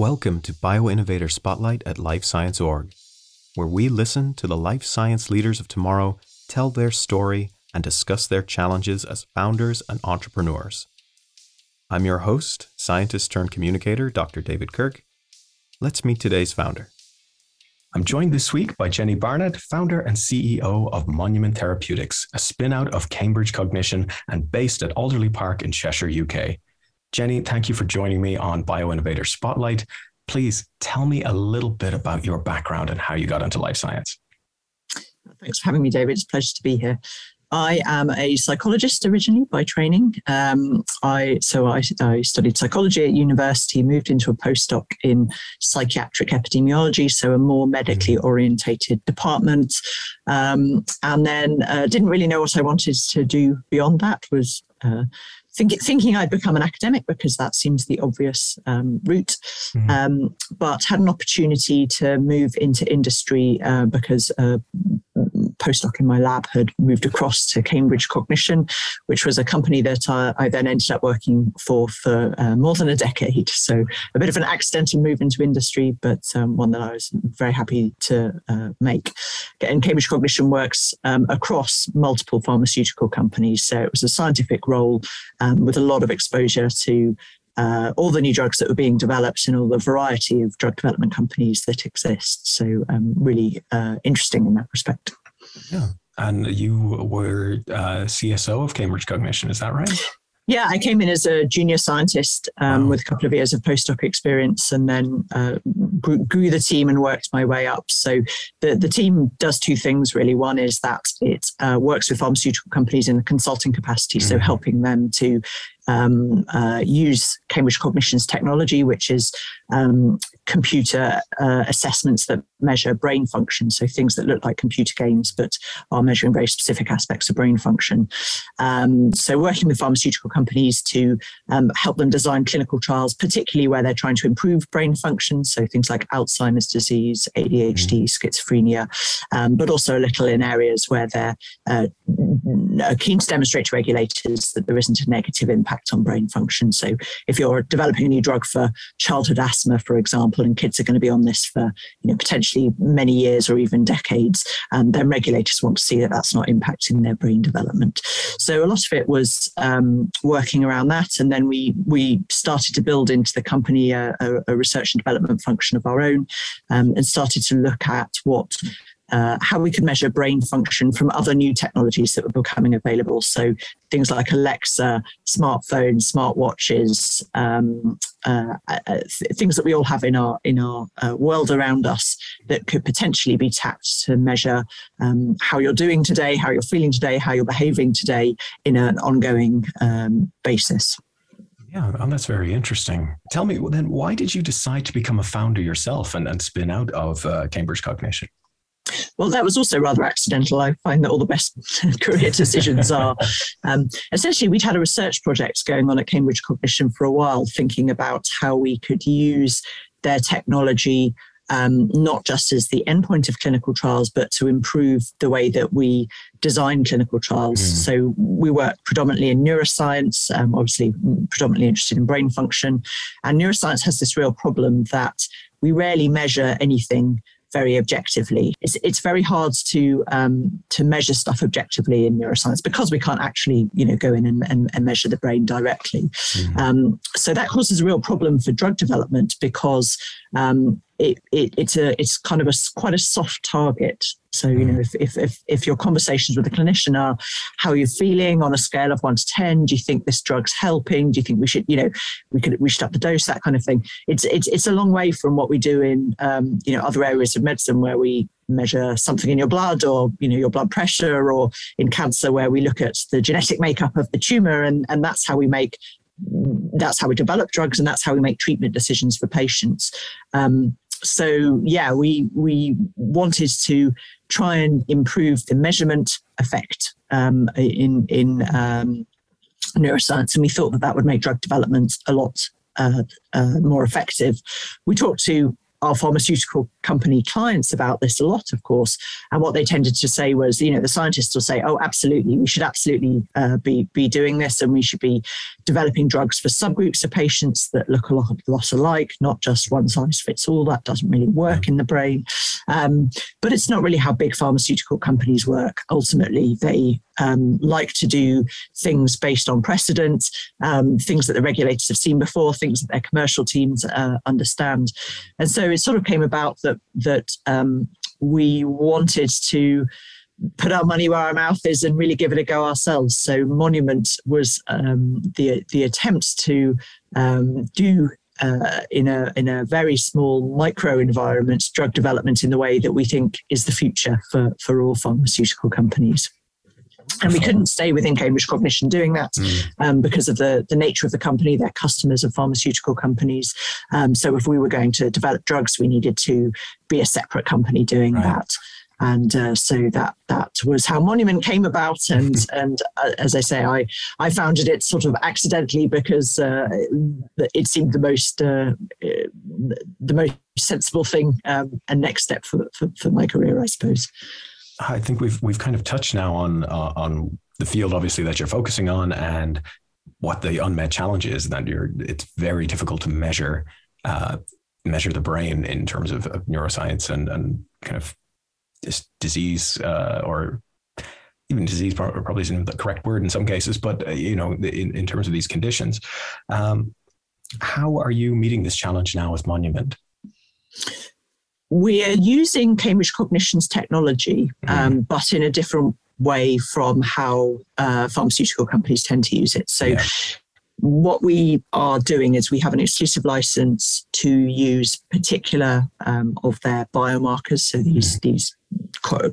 Welcome to BioInnovator Spotlight at Life Science Org, where we listen to the life science leaders of tomorrow tell their story and discuss their challenges as founders and entrepreneurs. I'm your host, scientist turned communicator, Dr. David Kirk. Let's meet today's founder. I'm joined this week by Jenny Barnett, founder and CEO of Monument Therapeutics, a spin out of Cambridge Cognition and based at Alderley Park in Cheshire, UK. Jenny, thank you for joining me on BioInnovator Spotlight. Please tell me a little bit about your background and how you got into life science. Thanks for having me, David. It's a pleasure to be here. I am a psychologist originally by training. Um, I so I, I, studied psychology at university, moved into a postdoc in psychiatric epidemiology, so a more medically mm-hmm. orientated department, um, and then uh, didn't really know what I wanted to do beyond that. Was uh, think, thinking I'd become an academic because that seems the obvious um, route, mm-hmm. um, but had an opportunity to move into industry uh, because a postdoc in my lab had moved across to Cambridge Cognition, which was a company that I, I then ended up working for for uh, more than a decade. So a bit of an accidental move into industry, but um, one that I was very happy to uh, make. And Cambridge Cognition works um, across multiple pharmaceutical companies. So it was a scientific role um, with a lot of exposure to uh, all the new drugs that were being developed and all the variety of drug development companies that exist. So, um, really uh, interesting in that respect. Yeah. And you were uh, CSO of Cambridge Cognition, is that right? Yeah, I came in as a junior scientist um, wow. with a couple of years of postdoc experience and then uh, grew, grew, the team and worked my way up. So the, the team does two things really. One is that it uh, works with pharmaceutical companies in the consulting capacity, mm-hmm. so helping them to um, uh, use Cambridge Cognition's technology, which is um, computer uh, assessments that measure brain function. So things that look like computer games, but are measuring very specific aspects of brain function. Um, so working with pharmaceutical companies to um, help them design clinical trials, particularly where they're trying to improve brain function. So things like Alzheimer's disease, ADHD, mm. schizophrenia, um, but also a little in areas where they're uh, keen to demonstrate to regulators that there isn't a negative impact on brain function. So if you're developing a new drug for childhood asthma, for example, and kids are going to be on this for you know potentially many years or even decades, um, then regulators want to see that that's not impacting their brain development. So a lot of it was um, working around that, and then we we started to build into the company a, a, a research and development function of our own, um, and started to look at what uh, how we could measure brain function from other new technologies that were becoming available. So things like Alexa, smartphones, smartwatches, um, uh, uh, things that we all have in our in our uh, world around us that could potentially be tapped to measure um, how you're doing today, how you're feeling today, how you're behaving today in an ongoing um, basis. Yeah, well, that's very interesting. Tell me then, why did you decide to become a founder yourself and, and spin out of uh, Cambridge Cognition? Well, that was also rather accidental. I find that all the best career decisions are. Um, essentially, we'd had a research project going on at Cambridge Cognition for a while, thinking about how we could use their technology um, not just as the endpoint of clinical trials, but to improve the way that we design clinical trials. Mm. So we work predominantly in neuroscience, um, obviously predominantly interested in brain function. And neuroscience has this real problem that we rarely measure anything very objectively. It's, it's very hard to um, to measure stuff objectively in neuroscience because we can't actually you know go in and, and, and measure the brain directly. Mm-hmm. Um, so that causes a real problem for drug development because um, it, it, it's a it's kind of a quite a soft target. So you know, mm. if, if if if your conversations with a clinician are how are you feeling on a scale of one to ten, do you think this drug's helping? Do you think we should you know we could we should up the dose that kind of thing? It's it's it's a long way from what we do in um, you know other areas of medicine where we measure something in your blood or you know your blood pressure or in cancer where we look at the genetic makeup of the tumor and and that's how we make that's how we develop drugs and that's how we make treatment decisions for patients. Um, so yeah, we we wanted to try and improve the measurement effect um, in in um, neuroscience, and we thought that that would make drug development a lot uh, uh, more effective. We talked to our pharmaceutical company clients about this a lot, of course. And what they tended to say was, you know, the scientists will say, oh, absolutely, we should absolutely uh, be, be doing this and we should be developing drugs for subgroups of patients that look a lot, lot alike, not just one size fits all. That doesn't really work in the brain. Um, but it's not really how big pharmaceutical companies work. Ultimately, they um, like to do things based on precedent, um, things that the regulators have seen before, things that their commercial teams uh, understand. And so it sort of came about that that um, we wanted to put our money where our mouth is and really give it a go ourselves. So Monument was um, the the attempt to um, do uh, in a in a very small micro environment drug development in the way that we think is the future for for all pharmaceutical companies. And we couldn't stay within Cambridge Cognition doing that mm. um, because of the, the nature of the company. Their customers are pharmaceutical companies. Um, so if we were going to develop drugs, we needed to be a separate company doing right. that and uh, so that that was how Monument came about. And and uh, as I say, I I founded it sort of accidentally because uh, it seemed the most uh, the most sensible thing um, and next step for, for, for my career, I suppose. I think we've we've kind of touched now on uh, on the field, obviously that you're focusing on, and what the unmet challenge is. That you're it's very difficult to measure uh, measure the brain in terms of, of neuroscience and and kind of this disease uh, or even disease probably isn't the correct word in some cases, but uh, you know, in, in terms of these conditions, um, how are you meeting this challenge now with Monument? We are using Cambridge Cognition's technology, mm. um, but in a different way from how uh, pharmaceutical companies tend to use it. So, yeah what we are doing is we have an exclusive license to use particular um, of their biomarkers, so these mm. these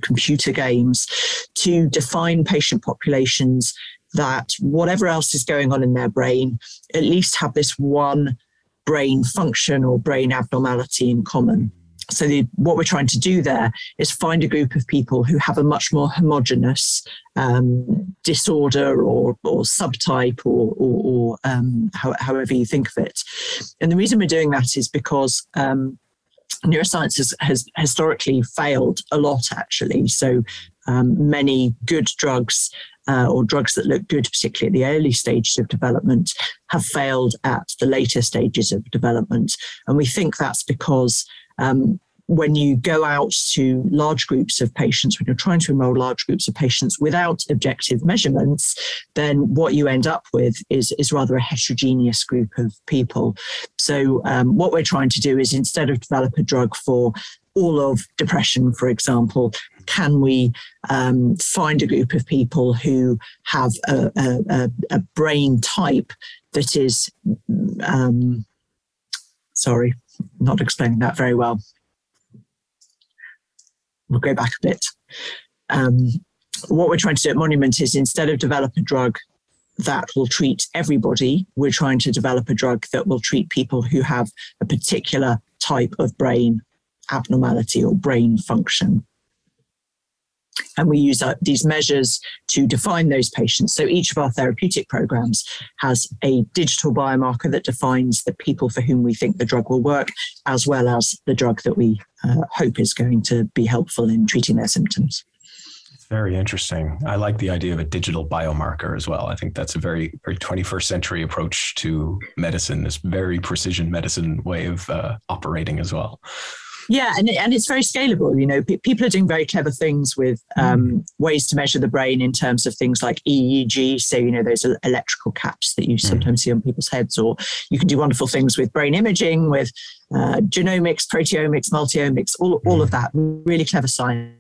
computer games, to define patient populations that whatever else is going on in their brain, at least have this one brain function or brain abnormality in common. So the, what we're trying to do there is find a group of people who have a much more homogenous um, disorder or, or subtype or, or, or um, how, however you think of it. And the reason we're doing that is because um, neuroscience has, has, historically failed a lot, actually. So um, many good drugs uh, or drugs that look good, particularly at the early stages of development, have failed at the later stages of development. And we think that's because um, when you go out to large groups of patients, when you're trying to enroll large groups of patients without objective measurements, then what you end up with is, is rather a heterogeneous group of people. So, um, what we're trying to do is instead of develop a drug for all of depression, for example, can we um, find a group of people who have a, a, a brain type that is, um, sorry, not explaining that very well. We'll go back a bit. Um, what we're trying to do at Monument is instead of develop a drug that will treat everybody, we're trying to develop a drug that will treat people who have a particular type of brain abnormality or brain function. And we use uh, these measures to define those patients. So each of our therapeutic programs has a digital biomarker that defines the people for whom we think the drug will work, as well as the drug that we uh, hope is going to be helpful in treating their symptoms. Very interesting. I like the idea of a digital biomarker as well. I think that's a very, very 21st century approach to medicine, this very precision medicine way of uh, operating as well. Yeah, and, and it's very scalable. You know, p- people are doing very clever things with um, mm. ways to measure the brain in terms of things like EEG. So, you know, those electrical caps that you mm. sometimes see on people's heads, or you can do wonderful things with brain imaging, with uh, genomics, proteomics, multiomics, all, all of mm. that. Really clever science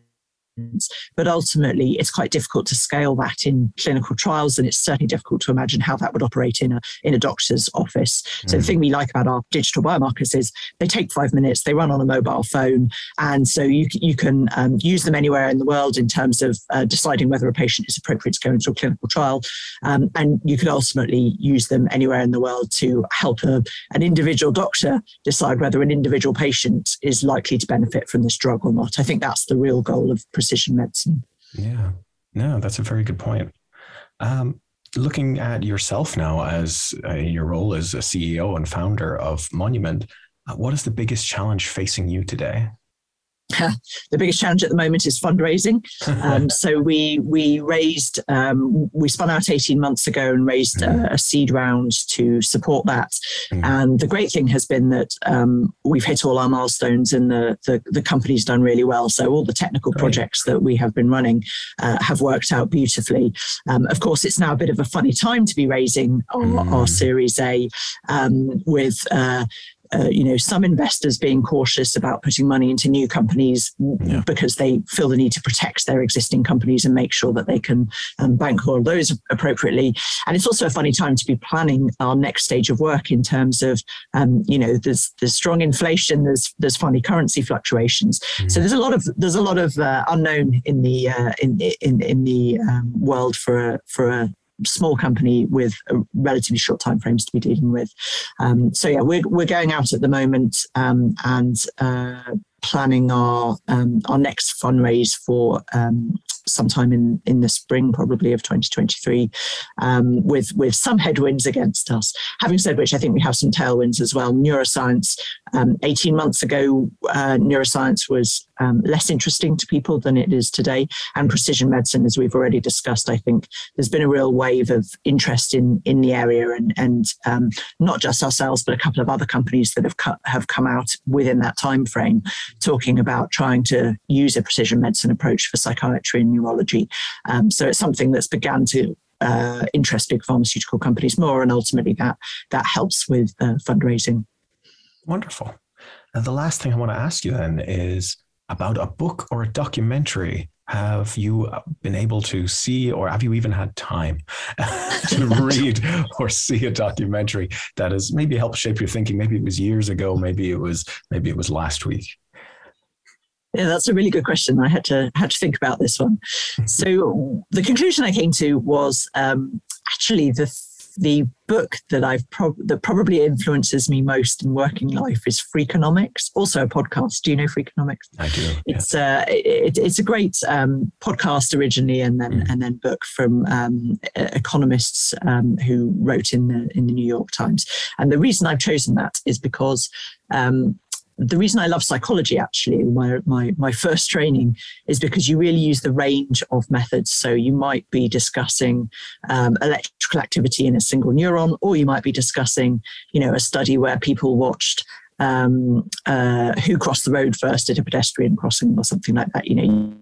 but ultimately, it's quite difficult to scale that in clinical trials, and it's certainly difficult to imagine how that would operate in a in a doctor's office. Mm. So the mm. thing we like about our digital biomarkers is they take five minutes, they run on a mobile phone, and so you you can um, use them anywhere in the world in terms of uh, deciding whether a patient is appropriate to go into a clinical trial, um, and you can ultimately use them anywhere in the world to help a, an individual doctor decide whether an individual patient is likely to benefit from this drug or not. I think that's the real goal of precision medicine. Yeah, no, that's a very good point. Um, looking at yourself now as uh, your role as a CEO and founder of Monument, uh, what is the biggest challenge facing you today? the biggest challenge at the moment is fundraising. Um, so we we raised um, we spun out eighteen months ago and raised mm. a, a, seed round to support that. Mm. And the great thing has been that um, we've hit all our milestones and the, the, the company's done really well. So all the technical great. projects that we have been running uh, have worked out beautifully. Um, of course, it's now a bit of a funny time to be raising our, mm. our Series A um, with. Uh, uh, you know, some investors being cautious about putting money into new companies yeah. because they feel the need to protect their existing companies and make sure that they can um, bankroll those appropriately. And it's also a funny time to be planning our next stage of work in terms of, um, you know, there's there's strong inflation, there's there's funny currency fluctuations. Mm. So there's a lot of there's a lot of uh, unknown in the uh, in in in the um, world for a for a small company with relatively short time frames to be dealing with. Um, so yeah, we're we're going out at the moment um, and uh, planning our um, our next fundraise for um, sometime in in the spring, probably of 2023, um, with with some headwinds against us. Having said which, I think we have some tailwinds as well. Neuroscience. Um, 18 months ago, uh, neuroscience was um, less interesting to people than it is today, and precision medicine, as we've already discussed. I think there's been a real wave of interest in in the area, and and um, not just ourselves, but a couple of other companies that have cut, have come out within that time frame, talking about trying to use a precision medicine approach for psychiatry and neurology. Um, so it's something that's began to uh, interest big pharmaceutical companies more, and ultimately that that helps with uh, fundraising. Wonderful. And the last thing I want to ask you then is about a book or a documentary. Have you been able to see, or have you even had time to read or see a documentary that has maybe helped shape your thinking? Maybe it was years ago, maybe it was maybe it was last week. Yeah, that's a really good question. I had to had to think about this one. So the conclusion I came to was um, actually the the book that I've pro- that probably influences me most in working life is Freakonomics, also a podcast. Do you know Freakonomics? I do. It's uh, it, it's a great um, podcast originally, and then mm. and then book from um, economists um, who wrote in the in the New York Times. And the reason I've chosen that is because um, the reason I love psychology, actually, my, my, my first training is because you really use the range of methods. So you might be discussing um, electrical activity in a single neuron, or you might be discussing, you know, a study where people watched um, uh, who crossed the road first at a pedestrian crossing or something like that. You know,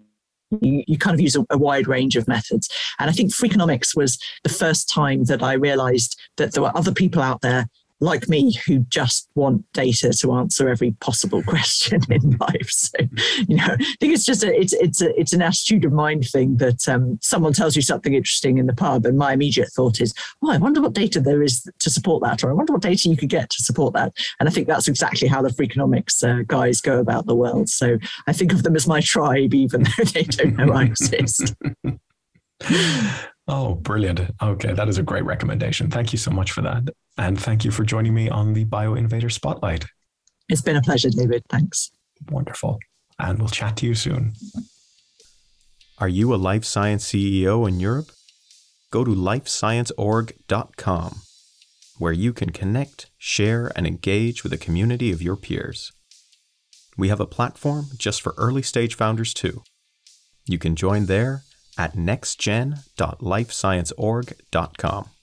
you, you, kind of use a, a, wide range of methods. And I think Freakonomics was the first time that I realized that there were other people out there like me who just want data to answer every possible question in life. So, you know, I think it's just a it's it's a it's an attitude of mind thing that um, someone tells you something interesting in the pub, and my immediate thought is, "Oh, I wonder what data there is to support that," or "I wonder what data you could get to support that." And I think that's exactly how the Freakonomics uh, guys go about the world. So I think of them as my tribe, even though they don't know I exist. Oh, brilliant. Okay, that is a great recommendation. Thank you so much for that. And thank you for joining me on the Bio BioInnovator Spotlight. It's been a pleasure, David. Thanks. Wonderful. And we'll chat to you soon. Are you a life science CEO in Europe? Go to lifescienceorg.com, where you can connect, share, and engage with a community of your peers. We have a platform just for early stage founders, too. You can join there at nextgen.lifescienceorg.com.